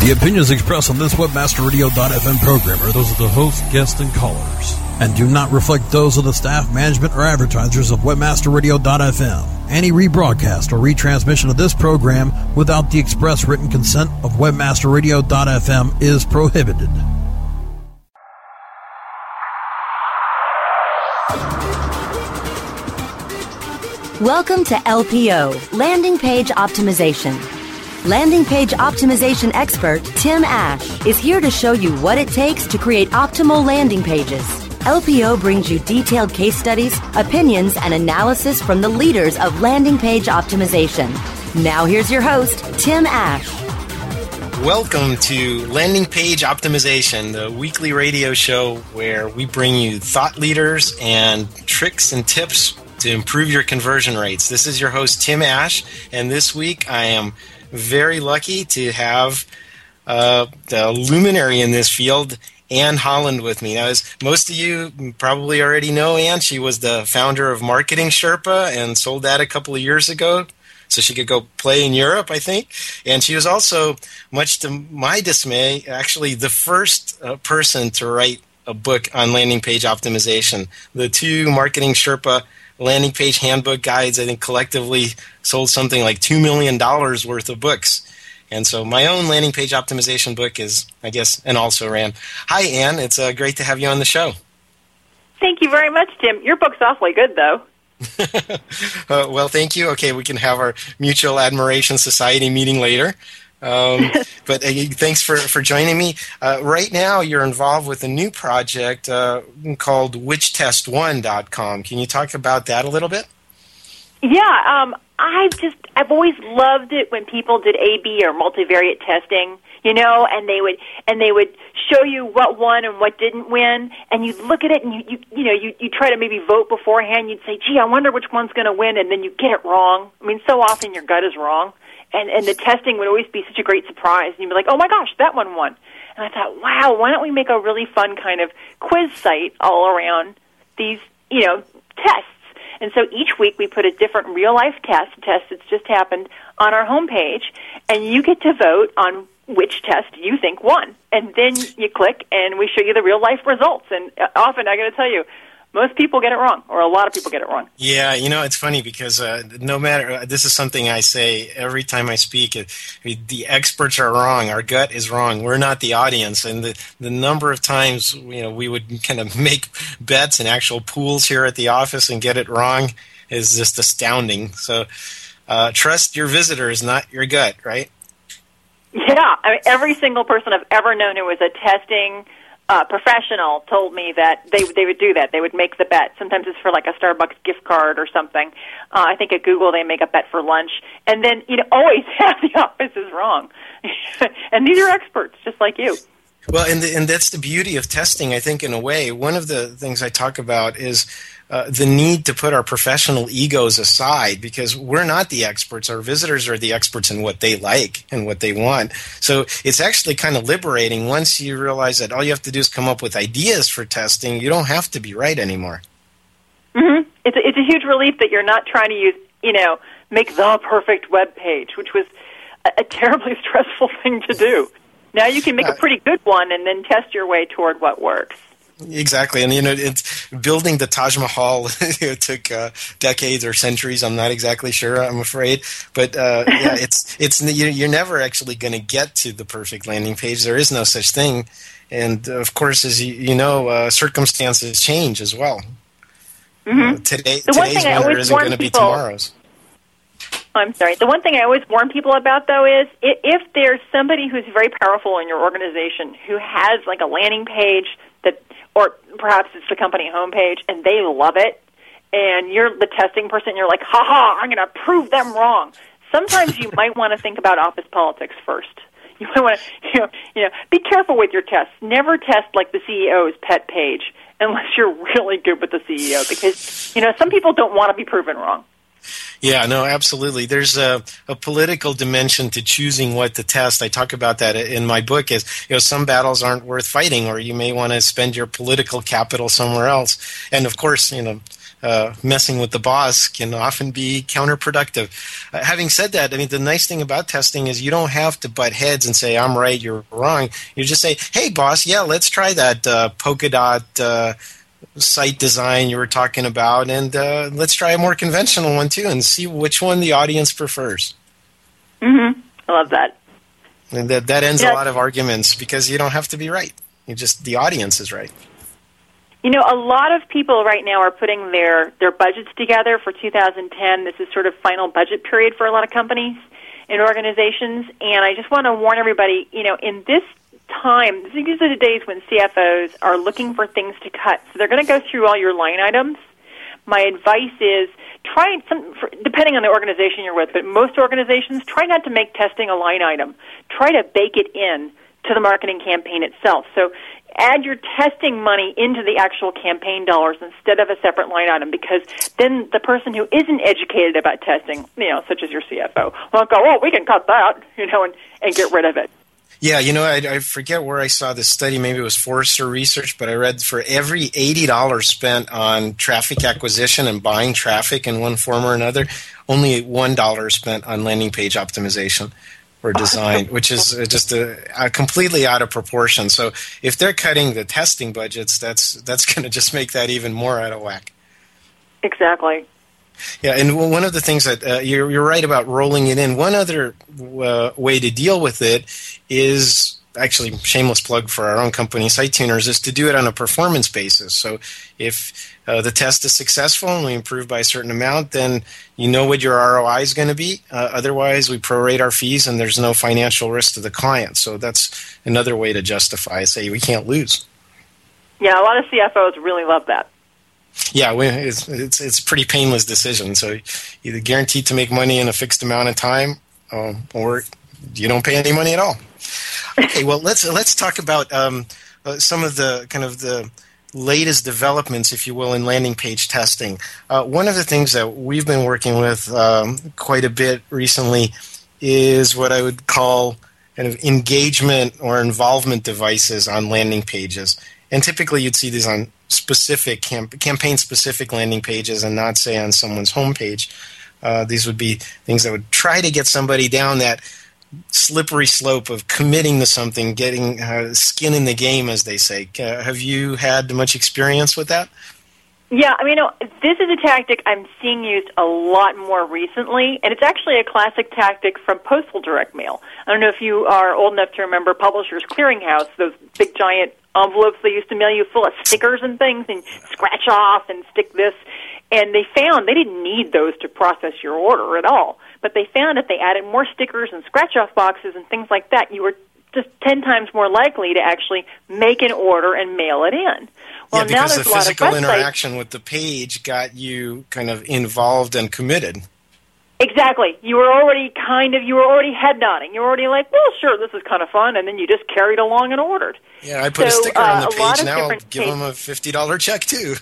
The opinions expressed on this WebmasterRadio.fm program are those of the host, guests, and callers, and do not reflect those of the staff, management, or advertisers of WebmasterRadio.fm. Any rebroadcast or retransmission of this program without the express written consent of WebmasterRadio.fm is prohibited. Welcome to LPO, Landing Page Optimization. Landing Page Optimization expert Tim Ash is here to show you what it takes to create optimal landing pages. LPO brings you detailed case studies, opinions, and analysis from the leaders of landing page optimization. Now, here's your host, Tim Ash. Welcome to Landing Page Optimization, the weekly radio show where we bring you thought leaders and tricks and tips to improve your conversion rates. This is your host, Tim Ash, and this week I am very lucky to have uh, the luminary in this field, Anne Holland, with me. Now, as most of you probably already know, Anne, she was the founder of Marketing Sherpa and sold that a couple of years ago so she could go play in Europe, I think. And she was also, much to my dismay, actually the first uh, person to write a book on landing page optimization. The two Marketing Sherpa landing page handbook guides, I think collectively sold something like $2 million worth of books. And so my own landing page optimization book is, I guess, and also ran. Hi, Anne. It's uh, great to have you on the show. Thank you very much, Tim. Your book's awfully good, though. uh, well, thank you. Okay, we can have our Mutual Admiration Society meeting later. Um, but uh, thanks for, for joining me. Uh, right now, you're involved with a new project uh, called WhichTestWon.com. Can you talk about that a little bit? Yeah, um, I just I've always loved it when people did A/B or multivariate testing, you know, and they would and they would show you what won and what didn't win, and you'd look at it and you you you know you you try to maybe vote beforehand. You'd say, "Gee, I wonder which one's going to win," and then you get it wrong. I mean, so often your gut is wrong and and the testing would always be such a great surprise. And you'd be like, oh my gosh, that one won. And I thought, wow, why don't we make a really fun kind of quiz site all around these, you know, tests? And so each week we put a different real life test, a test that's just happened, on our homepage, and you get to vote on which test you think won. And then you click, and we show you the real life results. And uh, often, I got to tell you, most people get it wrong, or a lot of people get it wrong. Yeah, you know, it's funny because uh, no matter, uh, this is something I say every time I speak. It, the experts are wrong. Our gut is wrong. We're not the audience. And the, the number of times, you know, we would kind of make bets and actual pools here at the office and get it wrong is just astounding. So uh, trust your visitors, not your gut, right? Yeah. I mean, every single person I've ever known who was a testing – uh, professional told me that they they would do that. They would make the bet. Sometimes it's for like a Starbucks gift card or something. Uh, I think at Google they make a bet for lunch, and then you know always have the office is wrong, and these are experts just like you. Well, and the, and that's the beauty of testing. I think in a way, one of the things I talk about is uh, the need to put our professional egos aside because we're not the experts. Our visitors are the experts in what they like and what they want. So it's actually kind of liberating once you realize that all you have to do is come up with ideas for testing. You don't have to be right anymore. Mm-hmm. It's a, it's a huge relief that you're not trying to use, you know, make the perfect web page, which was a, a terribly stressful thing to do. Now you can make a uh, pretty good one and then test your way toward what works. Exactly, and you know, it's building the Taj Mahal it took uh, decades or centuries. I'm not exactly sure. I'm afraid, but uh, yeah, it's it's you're never actually going to get to the perfect landing page. There is no such thing, and of course, as you, you know, uh, circumstances change as well. Mm-hmm. Today, the today's winter isn't going to be tomorrow's. I'm sorry. The one thing I always warn people about, though, is if there's somebody who's very powerful in your organization who has like a landing page or perhaps it's the company homepage and they love it and you're the testing person you're like ha ha i'm going to prove them wrong. Sometimes you might want to think about office politics first. You might want to you know, you know be careful with your tests. Never test like the ceo's pet page unless you're really good with the ceo because you know some people don't want to be proven wrong yeah, no, absolutely. There's a, a political dimension to choosing what to test. I talk about that in my book. Is you know some battles aren't worth fighting, or you may want to spend your political capital somewhere else. And of course, you know uh, messing with the boss can often be counterproductive. Uh, having said that, I mean, the nice thing about testing is you don't have to butt heads and say, I'm right, you're wrong. You just say, hey, boss, yeah, let's try that uh, polka dot uh, site design you were talking about, and uh, let's try a more conventional one too and see which one the audience prefers. Mm-hmm. I love that. And that, that ends yeah. a lot of arguments because you don't have to be right. You just, the audience is right. You know, a lot of people right now are putting their, their budgets together for 2010. This is sort of final budget period for a lot of companies and organizations. And I just want to warn everybody, you know, in this time, these are the days when CFOs are looking for things to cut. So they're going to go through all your line items. My advice is try some, depending on the organization you're with, but most organizations try not to make testing a line item. Try to bake it in to the marketing campaign itself. So add your testing money into the actual campaign dollars instead of a separate line item because then the person who isn't educated about testing, you know, such as your CFO, won't go, oh, we can cut that, you know, and, and get rid of it. Yeah, you know, I, I, forget where I saw this study. Maybe it was Forrester Research, but I read for every eighty dollars spent on traffic acquisition and buying traffic in one form or another, only one dollar spent on landing page optimization or design, which is uh, just a, a completely out of proportion. So if they're cutting the testing budgets, that's that's going to just make that even more out of whack. Exactly. Yeah, and one of the things that uh, you're, you're right about rolling it in. One other uh, way to deal with it is actually shameless plug for our own company SiteTuners is to do it on a performance basis. So if uh, the test is successful and we improve by a certain amount then you know what your roi is going to be. Uh, otherwise we prorate our fees and there's no financial risk to the client. So that's another way to justify say we can't lose. Yeah a lot of cfos really love that yeah, it's, it's it's a pretty painless decision. So either guaranteed to make money in a fixed amount of time, um, or you don't pay any money at all. Okay, well let's let's talk about um, uh, some of the kind of the latest developments, if you will, in landing page testing. Uh, one of the things that we've been working with um, quite a bit recently is what I would call kind of engagement or involvement devices on landing pages. And typically, you'd see these on specific camp- campaign specific landing pages and not say on someone's homepage. Uh, these would be things that would try to get somebody down that slippery slope of committing to something, getting uh, skin in the game, as they say. Uh, have you had much experience with that? Yeah, I mean, you know, this is a tactic I'm seeing used a lot more recently, and it's actually a classic tactic from postal direct mail. I don't know if you are old enough to remember Publishers Clearinghouse, those big giant envelopes they used to mail you full of stickers and things and scratch off and stick this. And they found they didn't need those to process your order at all. But they found if they added more stickers and scratch off boxes and things like that, you were just 10 times more likely to actually make an order and mail it in. Well, yeah, because the physical interaction with the page got you kind of involved and committed. Exactly. You were already kind of you were already head nodding. You were already like, well, sure, this is kind of fun, and then you just carried along and ordered. Yeah, I put so, a sticker uh, on the page. Now I'll give them a fifty dollar check too.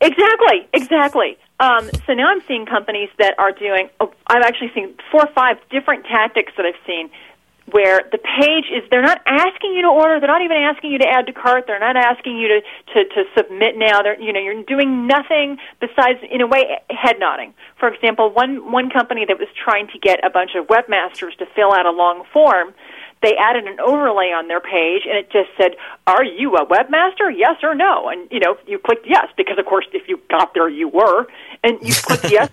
exactly, exactly. Um, so now I'm seeing companies that are doing. Oh, I've actually seen four or five different tactics that I've seen where the page is they're not asking you to order they're not even asking you to add to cart they're not asking you to to, to submit now they're you know you're doing nothing besides in a way head nodding. For example one one company that was trying to get a bunch of webmasters to fill out a long form they added an overlay on their page and it just said are you a webmaster? Yes or no? And you know you clicked yes because of course if you got there you were. And you clicked yes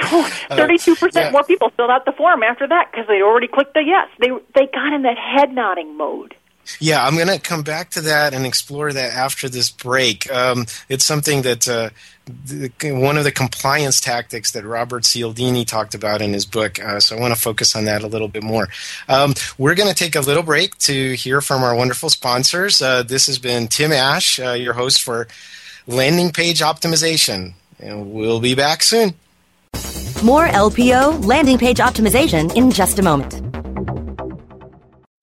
Thirty-two percent more people filled out the form after that because they already clicked the yes. They they got in that head nodding mode. Yeah, I'm going to come back to that and explore that after this break. Um, it's something that uh, the, one of the compliance tactics that Robert Cialdini talked about in his book. Uh, so I want to focus on that a little bit more. Um, we're going to take a little break to hear from our wonderful sponsors. Uh, this has been Tim Ash, uh, your host for Landing Page Optimization, and we'll be back soon. More LPO landing page optimization in just a moment.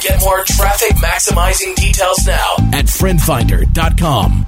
Get more traffic maximizing details now at friendfinder.com.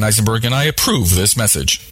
Eisenberg, and I approve this message.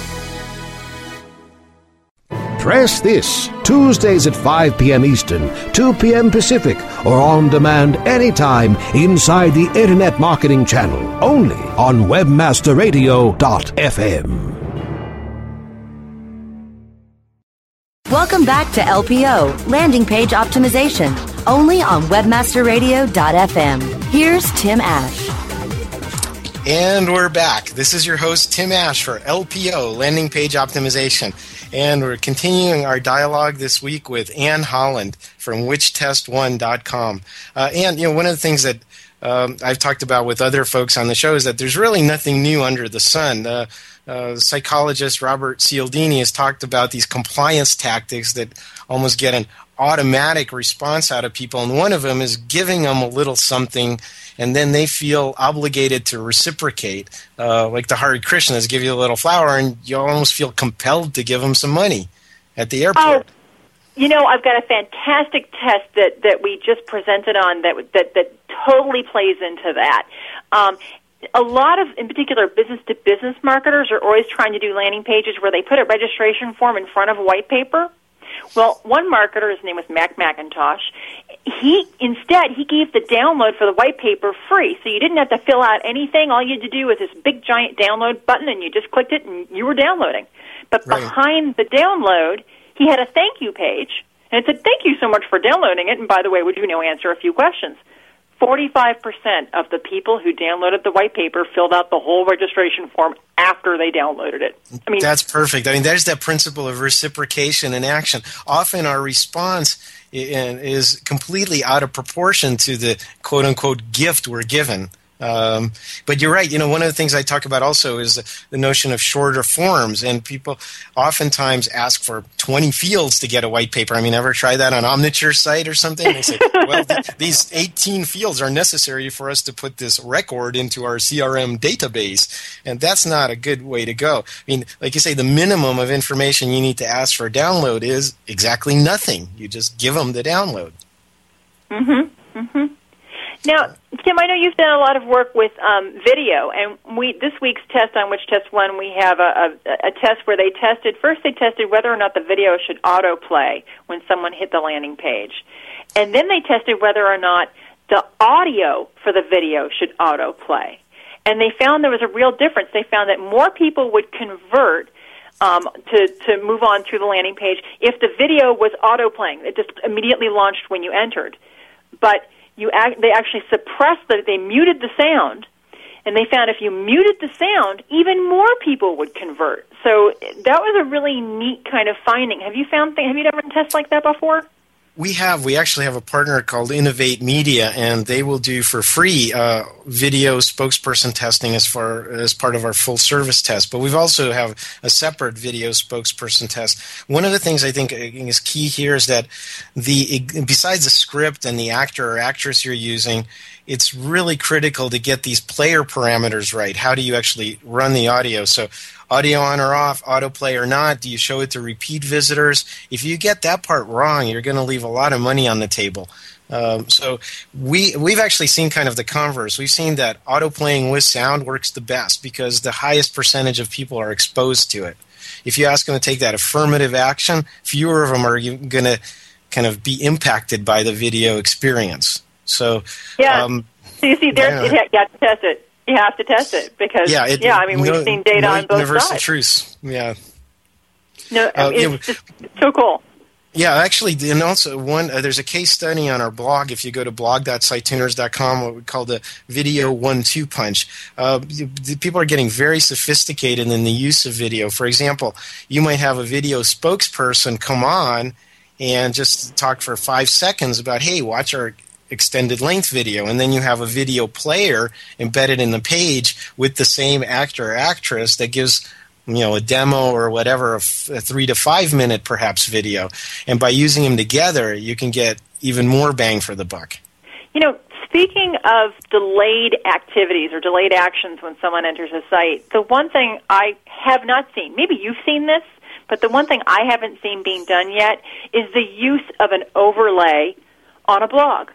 Press this Tuesdays at 5 p.m. Eastern, 2 p.m. Pacific, or on demand anytime inside the Internet Marketing Channel, only on WebmasterRadio.fm. Welcome back to LPO, Landing Page Optimization, only on WebmasterRadio.fm. Here's Tim Ash. And we're back. This is your host, Tim Ash, for LPO, Landing Page Optimization. And we're continuing our dialogue this week with Anne Holland from whichtestwon.com. Uh, and, you know, one of the things that um, I've talked about with other folks on the show is that there's really nothing new under the sun. Uh, uh, psychologist Robert Cialdini has talked about these compliance tactics that almost get an automatic response out of people, and one of them is giving them a little something, and then they feel obligated to reciprocate. Uh, like the Hare Krishnas give you a little flower, and you almost feel compelled to give them some money at the airport. Oh, you know, I've got a fantastic test that that we just presented on that that that totally plays into that. Um, a lot of, in particular, business to business marketers are always trying to do landing pages where they put a registration form in front of a white paper well, one marketer, his name was Mac McIntosh, he instead he gave the download for the white paper free, so you didn't have to fill out anything. All you had to do was this big giant download button, and you just clicked it, and you were downloading. But right. behind the download, he had a thank you page, and it said, "Thank you so much for downloading it." And by the way, would you know answer a few questions? 45% of the people who downloaded the white paper filled out the whole registration form after they downloaded it. I mean, that's perfect. I mean, there's that principle of reciprocation in action. Often our response is completely out of proportion to the quote unquote gift we're given. Um, but you're right. You know, one of the things I talk about also is the notion of shorter forms, and people oftentimes ask for 20 fields to get a white paper. I mean, ever try that on Omniture site or something? They say, well, th- these 18 fields are necessary for us to put this record into our CRM database, and that's not a good way to go. I mean, like you say, the minimum of information you need to ask for download is exactly nothing. You just give them the download. Mm-hmm. Mm-hmm. Now, Tim, I know you've done a lot of work with um, video, and we this week's test on which test won we have a, a, a test where they tested first they tested whether or not the video should autoplay when someone hit the landing page, and then they tested whether or not the audio for the video should autoplay, and they found there was a real difference. They found that more people would convert um, to to move on through the landing page if the video was autoplaying. It just immediately launched when you entered, but you act, they actually suppressed the they muted the sound and they found if you muted the sound even more people would convert. So that was a really neat kind of finding. Have you found have you ever done tests like that before we have. We actually have a partner called Innovate Media, and they will do for free uh, video spokesperson testing as far as part of our full service test. But we've also have a separate video spokesperson test. One of the things I think is key here is that the besides the script and the actor or actress you're using, it's really critical to get these player parameters right. How do you actually run the audio? So, audio on or off, autoplay or not? Do you show it to repeat visitors? If you get that part wrong, you're going to leave a lot of money on the table. Um, so we we've actually seen kind of the converse. We've seen that auto playing with sound works the best because the highest percentage of people are exposed to it. If you ask them to take that affirmative action, fewer of them are going to kind of be impacted by the video experience. So yeah, um, so you see, there yeah. you have to test it. You have to test it because yeah, it, yeah I mean we've seen data no on both universal sides. truths. Yeah. No, uh, it's just so cool. Yeah, actually, and also one uh, there's a case study on our blog. If you go to blog.sitetuners.com, what we call the video one-two punch. Uh, people are getting very sophisticated in the use of video. For example, you might have a video spokesperson come on and just talk for five seconds about, hey, watch our extended length video, and then you have a video player embedded in the page with the same actor or actress that gives you know a demo or whatever a, three to five minute perhaps video. And by using them together you can get even more bang for the buck. You know speaking of delayed activities or delayed actions when someone enters a site the one thing i have not seen maybe you've seen this but the one thing i haven't seen being done yet is the use of an overlay on a blog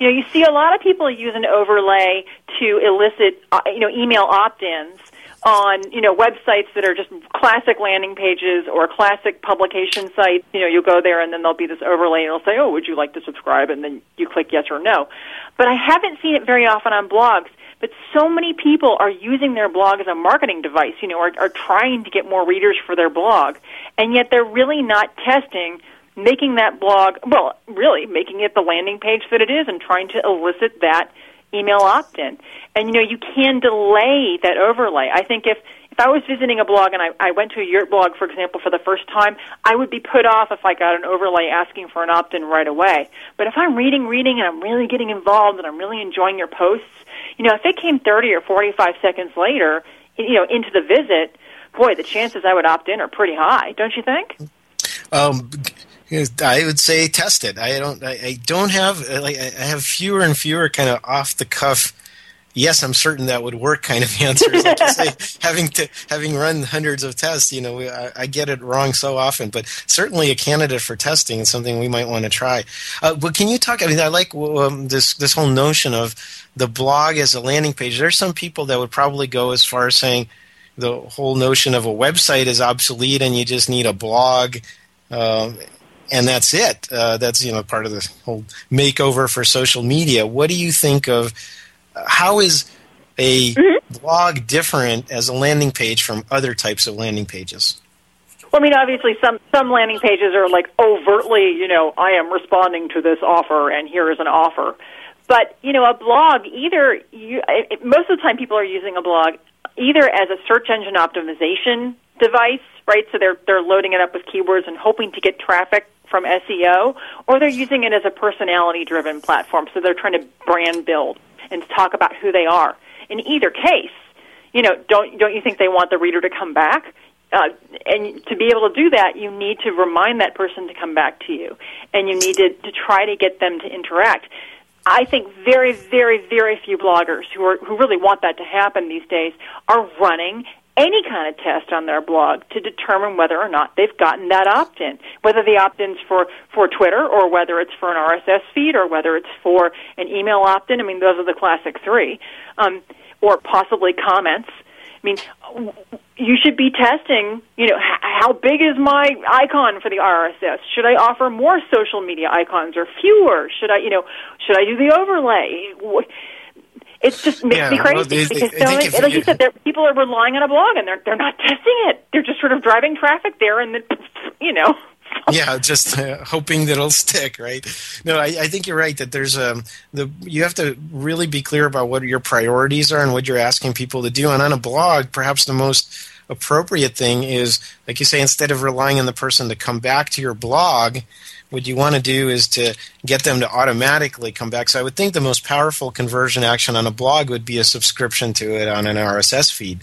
you know you see a lot of people use an overlay to elicit uh, you know email opt-ins on you know websites that are just classic landing pages or classic publication sites. You know, you'll go there and then there'll be this overlay and it'll say, "Oh, would you like to subscribe?" and then you click yes or no. But I haven't seen it very often on blogs. But so many people are using their blog as a marketing device. You know, are, are trying to get more readers for their blog, and yet they're really not testing making that blog well, really making it the landing page that it is, and trying to elicit that email opt-in. And you know, you can delay that overlay. I think if if I was visiting a blog and I, I went to a yurt blog, for example, for the first time, I would be put off if I got an overlay asking for an opt-in right away. But if I'm reading, reading, and I'm really getting involved and I'm really enjoying your posts, you know, if it came 30 or 45 seconds later, you know, into the visit, boy, the chances I would opt in are pretty high, don't you think? Um, I would say test it. I don't. I, I don't have. Like, I have fewer and fewer kind of off the cuff. Yes, I'm certain that would work. Kind of answers. Like say, having to having run hundreds of tests, you know, we, I, I, get it wrong so often. But certainly, a candidate for testing is something we might want to try. Uh, but can you talk? I mean, I like um, this this whole notion of the blog as a landing page. There's some people that would probably go as far as saying the whole notion of a website is obsolete and you just need a blog. Um, and that's it. Uh, that's you know part of the whole makeover for social media. What do you think of uh, how is a mm-hmm. blog different as a landing page from other types of landing pages? Well, I mean, obviously, some some landing pages are like overtly, you know, I am responding to this offer, and here is an offer. But you know, a blog either you, it, most of the time people are using a blog either as a search engine optimization device, right? So they're they're loading it up with keywords and hoping to get traffic from SEO, or they're using it as a personality driven platform. So they're trying to brand build and talk about who they are. In either case, you know, don't don't you think they want the reader to come back? Uh, and to be able to do that, you need to remind that person to come back to you, and you need to, to try to get them to interact. I think very, very, very few bloggers who are who really want that to happen these days are running any kind of test on their blog to determine whether or not they've gotten that opt-in, whether the opt-in's for for Twitter or whether it's for an RSS feed or whether it's for an email opt-in. I mean, those are the classic three, um, or possibly comments. I mean, you should be testing. You know, how big is my icon for the RSS? Should I offer more social media icons or fewer? Should I, you know, should I do the overlay? It's just makes yeah, me crazy well, they, because so many, like you, you said, people are relying on a blog and they're they're not testing it. They're just sort of driving traffic there, and then you know. yeah, just uh, hoping that it'll stick, right? No, I, I think you're right that there's um the you have to really be clear about what your priorities are and what you're asking people to do. And on a blog, perhaps the most appropriate thing is, like you say, instead of relying on the person to come back to your blog, what you want to do is to get them to automatically come back. So I would think the most powerful conversion action on a blog would be a subscription to it on an RSS feed.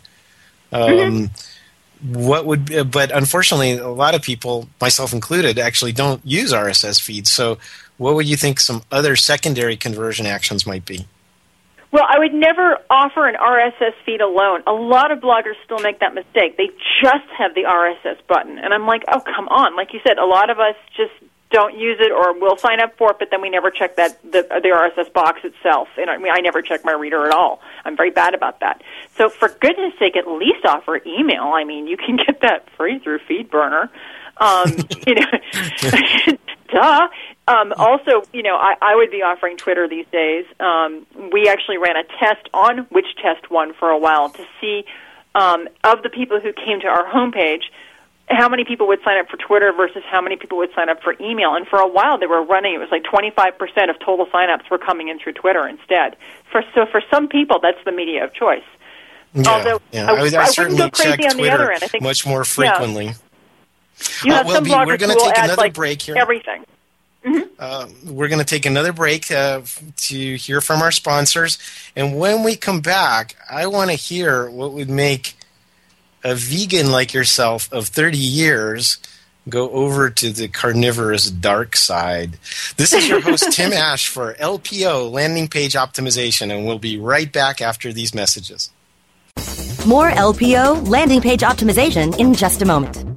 Um, mm-hmm. What would, but unfortunately, a lot of people, myself included, actually don't use RSS feeds. So, what would you think some other secondary conversion actions might be? Well, I would never offer an RSS feed alone. A lot of bloggers still make that mistake. They just have the RSS button. And I'm like, oh, come on. Like you said, a lot of us just don't use it or we'll sign up for it, but then we never check that the, the RSS box itself. And I mean, I never check my reader at all. I'm very bad about that. So for goodness sake, at least offer email. I mean, you can get that free through FeedBurner. Um, you know, duh. Um, also, you know, I, I would be offering Twitter these days. Um, we actually ran a test on which test won for a while to see um, of the people who came to our homepage how many people would sign up for Twitter versus how many people would sign up for email. And for a while, they were running. It was like 25% of total signups were coming in through Twitter instead. For so for some people, that's the media of choice. Yeah, Although yeah. I, I, I certainly go crazy check on the other end. I think much more yeah. frequently. You Uh, have well, some bloggers we're who will take another like, break here. Everything. Uh, we're going to take another break uh, to hear from our sponsors. And when we come back, I want to hear what would make a vegan like yourself of 30 years go over to the carnivorous dark side. This is your host, Tim Ash, for LPO, Landing Page Optimization, and we'll be right back after these messages. More LPO landing page optimization in just a moment.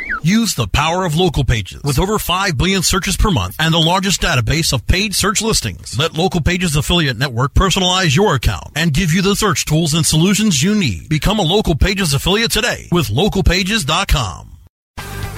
Use the power of local pages. With over 5 billion searches per month and the largest database of paid search listings, let Local Pages Affiliate Network personalize your account and give you the search tools and solutions you need. Become a Local Pages affiliate today with localpages.com.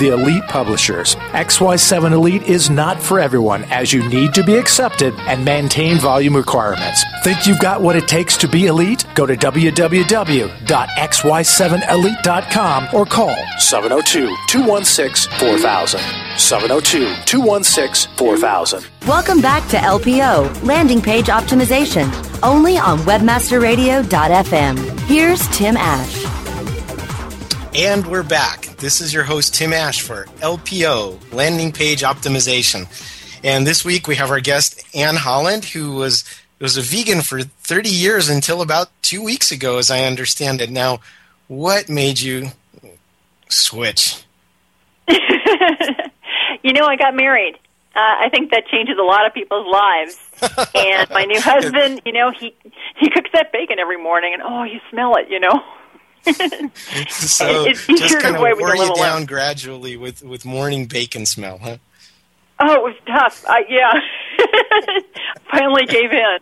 the elite publishers. XY7 Elite is not for everyone, as you need to be accepted and maintain volume requirements. Think you've got what it takes to be elite? Go to www.xy7elite.com or call 702 216 4000. 702 216 4000. Welcome back to LPO, Landing Page Optimization, only on WebmasterRadio.fm. Here's Tim Ash. And we're back. This is your host, Tim Ash, for LPO, Landing Page Optimization. And this week we have our guest, Anne Holland, who was, was a vegan for 30 years until about two weeks ago, as I understand it. Now, what made you switch? you know, I got married. Uh, I think that changes a lot of people's lives. and my new husband, you know, he he cooks that bacon every morning, and oh, you smell it, you know. So it's easier just kind of wore you down gradually with, with morning bacon smell, huh? Oh, it was tough. I, yeah, finally gave in.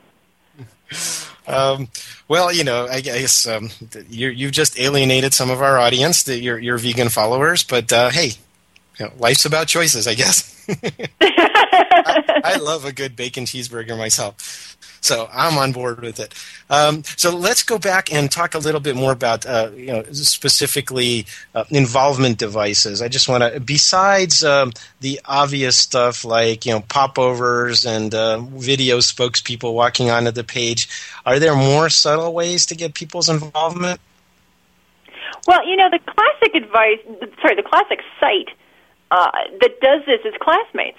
Um, well, you know, I guess um, you you've just alienated some of our audience, the, your your vegan followers. But uh, hey, you know, life's about choices, I guess. I, I love a good bacon cheeseburger myself, so I'm on board with it. Um, so let's go back and talk a little bit more about, uh, you know, specifically uh, involvement devices. I just want to, besides um, the obvious stuff like you know popovers and uh, video spokespeople walking onto the page, are there more subtle ways to get people's involvement? Well, you know, the classic advice, sorry, the classic site uh, that does this is Classmates.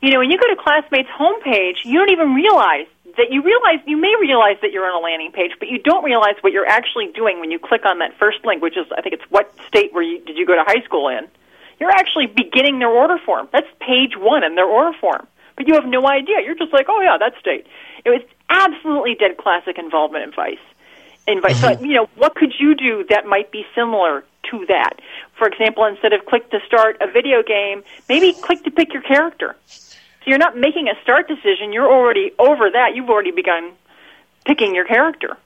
You know, when you go to Classmates' homepage, you don't even realize that you realize you may realize that you're on a landing page, but you don't realize what you're actually doing when you click on that first link, which is I think it's what state where you did you go to high school in. You're actually beginning their order form. That's page one in their order form, but you have no idea. You're just like, oh yeah, that state. It was absolutely dead classic involvement advice. Invite. Mm-hmm. So, you know, what could you do that might be similar to that? For example, instead of click to start a video game, maybe click to pick your character. So you're not making a start decision. You're already over that. You've already begun picking your character.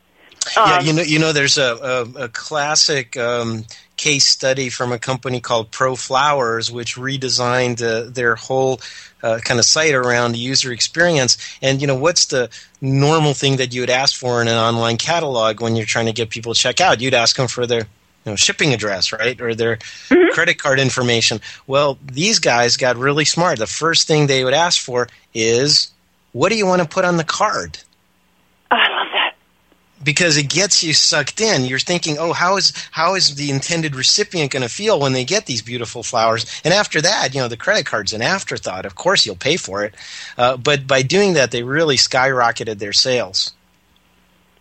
Um, yeah, you know, you know, there's a a, a classic um, case study from a company called ProFlowers, which redesigned uh, their whole uh, kind of site around the user experience. And you know, what's the normal thing that you would ask for in an online catalog when you're trying to get people to check out? You'd ask them for their you know, shipping address, right, or their mm-hmm. credit card information. Well, these guys got really smart. The first thing they would ask for is, "What do you want to put on the card?" I love that because it gets you sucked in. You're thinking, "Oh, how is how is the intended recipient going to feel when they get these beautiful flowers?" And after that, you know, the credit card's an afterthought. Of course, you'll pay for it, uh, but by doing that, they really skyrocketed their sales.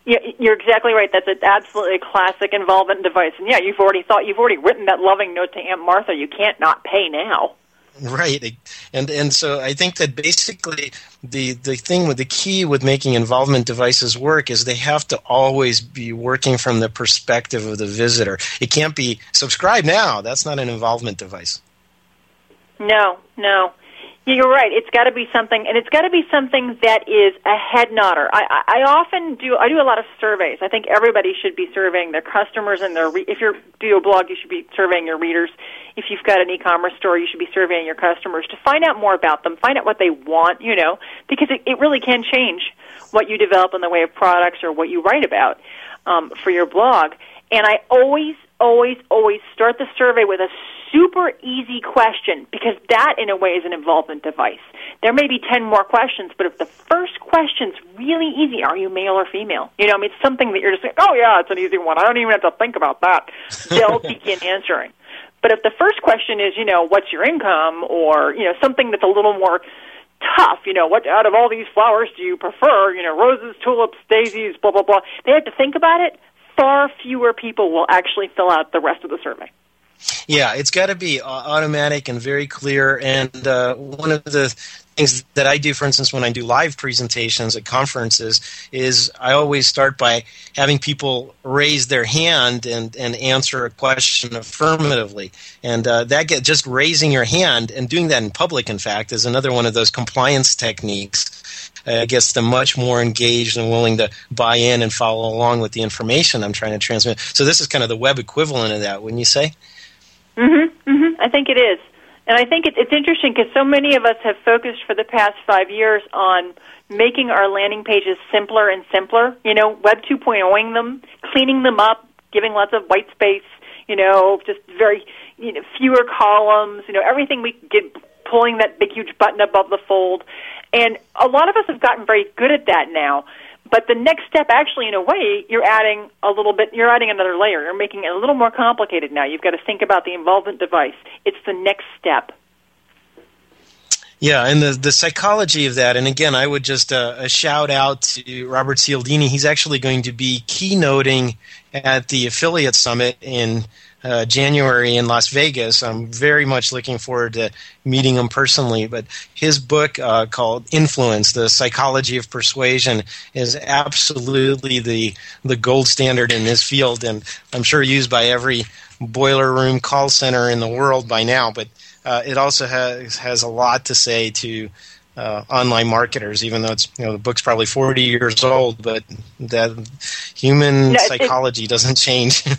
Yeah, you're exactly right. That's an absolutely classic involvement device. And yeah, you've already thought you've already written that loving note to Aunt Martha. You can't not pay now. Right, and and so I think that basically the the thing with the key with making involvement devices work is they have to always be working from the perspective of the visitor. It can't be subscribe now. That's not an involvement device. No, no. You're right. It's got to be something, and it's got to be something that is a head nodder. I, I, I often do. I do a lot of surveys. I think everybody should be surveying their customers and their. Re- if you do a blog, you should be surveying your readers. If you've got an e-commerce store, you should be surveying your customers to find out more about them, find out what they want. You know, because it, it really can change what you develop in the way of products or what you write about um, for your blog. And I always, always, always start the survey with a super easy question because that, in a way, is an involvement device. There may be 10 more questions, but if the first question's really easy, are you male or female? You know, I mean, it's something that you're just like, oh, yeah, it's an easy one. I don't even have to think about that. They'll begin answering. But if the first question is, you know, what's your income or, you know, something that's a little more tough, you know, what out of all these flowers do you prefer? You know, roses, tulips, daisies, blah, blah, blah. They have to think about it. Far fewer people will actually fill out the rest of the survey. Yeah, it's got to be automatic and very clear. And uh, one of the things that I do, for instance, when I do live presentations at conferences, is I always start by having people raise their hand and, and answer a question affirmatively. And uh, that get just raising your hand and doing that in public, in fact, is another one of those compliance techniques. Uh, gets them much more engaged and willing to buy in and follow along with the information I'm trying to transmit. So this is kind of the web equivalent of that, wouldn't you say? Mm-hmm, mm-hmm. I think it is. And I think it, it's interesting because so many of us have focused for the past five years on making our landing pages simpler and simpler. You know, Web 2.0ing them, cleaning them up, giving lots of white space. You know, just very you know fewer columns. You know, everything we get pulling that big huge button above the fold. And a lot of us have gotten very good at that now. But the next step, actually, in a way, you're adding a little bit, you're adding another layer. You're making it a little more complicated now. You've got to think about the involvement device. It's the next step. Yeah, and the the psychology of that, and again, I would just uh, a shout out to Robert Cialdini. He's actually going to be keynoting at the affiliate summit in uh, January in Las Vegas. I'm very much looking forward to meeting him personally. But his book uh, called Influence: The Psychology of Persuasion is absolutely the the gold standard in this field, and I'm sure used by every boiler room call center in the world by now. But uh, it also has has a lot to say to uh, online marketers, even though it's you know the book's probably 40 years old, but that human no, psychology doesn't change.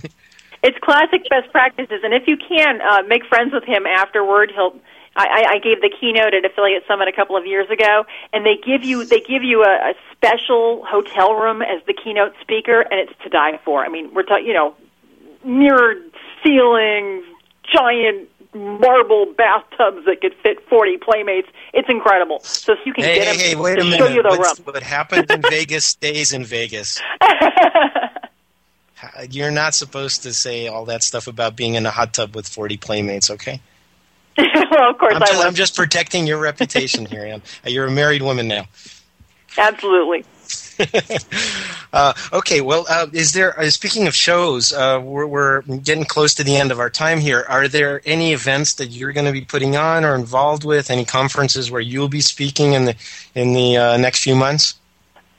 it's classic best practices, and if you can uh, make friends with him afterward, he'll. I, I gave the keynote at Affiliate Summit a couple of years ago, and they give you they give you a, a special hotel room as the keynote speaker, and it's to die for. I mean, we're talking, you know, mirrored ceilings, giant marble bathtubs that could fit 40 playmates. It's incredible. So if you can hey, get them hey, wait a show minute. you the What's, room. What happened in Vegas stays in Vegas. You're not supposed to say all that stuff about being in a hot tub with 40 playmates, okay? well, of course I'm I I'm just protecting your reputation here, Anne. You're a married woman now. Absolutely. uh, okay, well, uh, is there? Uh, speaking of shows, uh, we're, we're, getting close to the end of our time here. Are there any events that you're going to be putting on or involved with? Any conferences where you'll be speaking in the in the uh, next few months?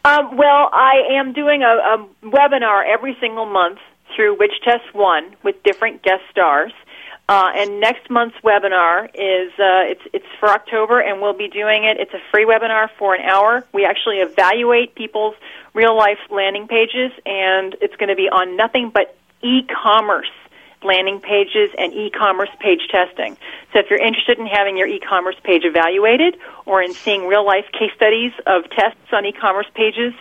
Um, well, I am doing a, a webinar every single month through Which Test Won with different guest stars. Uh, and next month's webinar is uh, it's it's for October, and we'll be doing it. It's a free webinar for an hour. We actually evaluate people's real life landing pages, and it's going to be on nothing but e-commerce landing pages and e-commerce page testing. So if you're interested in having your e-commerce page evaluated or in seeing real life case studies of tests on e-commerce pages,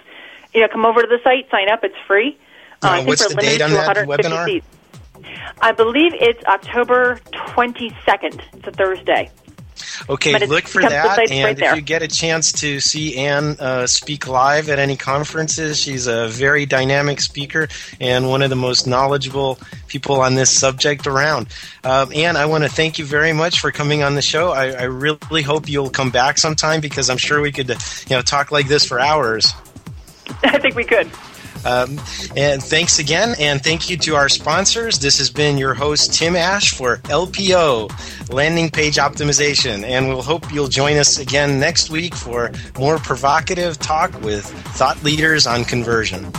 you know, come over to the site, sign up. It's free. Uh, uh, what's the date on that webinar? Seats. I believe it's October 22nd. It's a Thursday. Okay, look for that. And right if you get a chance to see Anne uh, speak live at any conferences, she's a very dynamic speaker and one of the most knowledgeable people on this subject around. Um, Anne, I want to thank you very much for coming on the show. I, I really hope you'll come back sometime because I'm sure we could, you know, talk like this for hours. I think we could. Um, and thanks again, and thank you to our sponsors. This has been your host, Tim Ash, for LPO, Landing Page Optimization. And we'll hope you'll join us again next week for more provocative talk with thought leaders on conversion.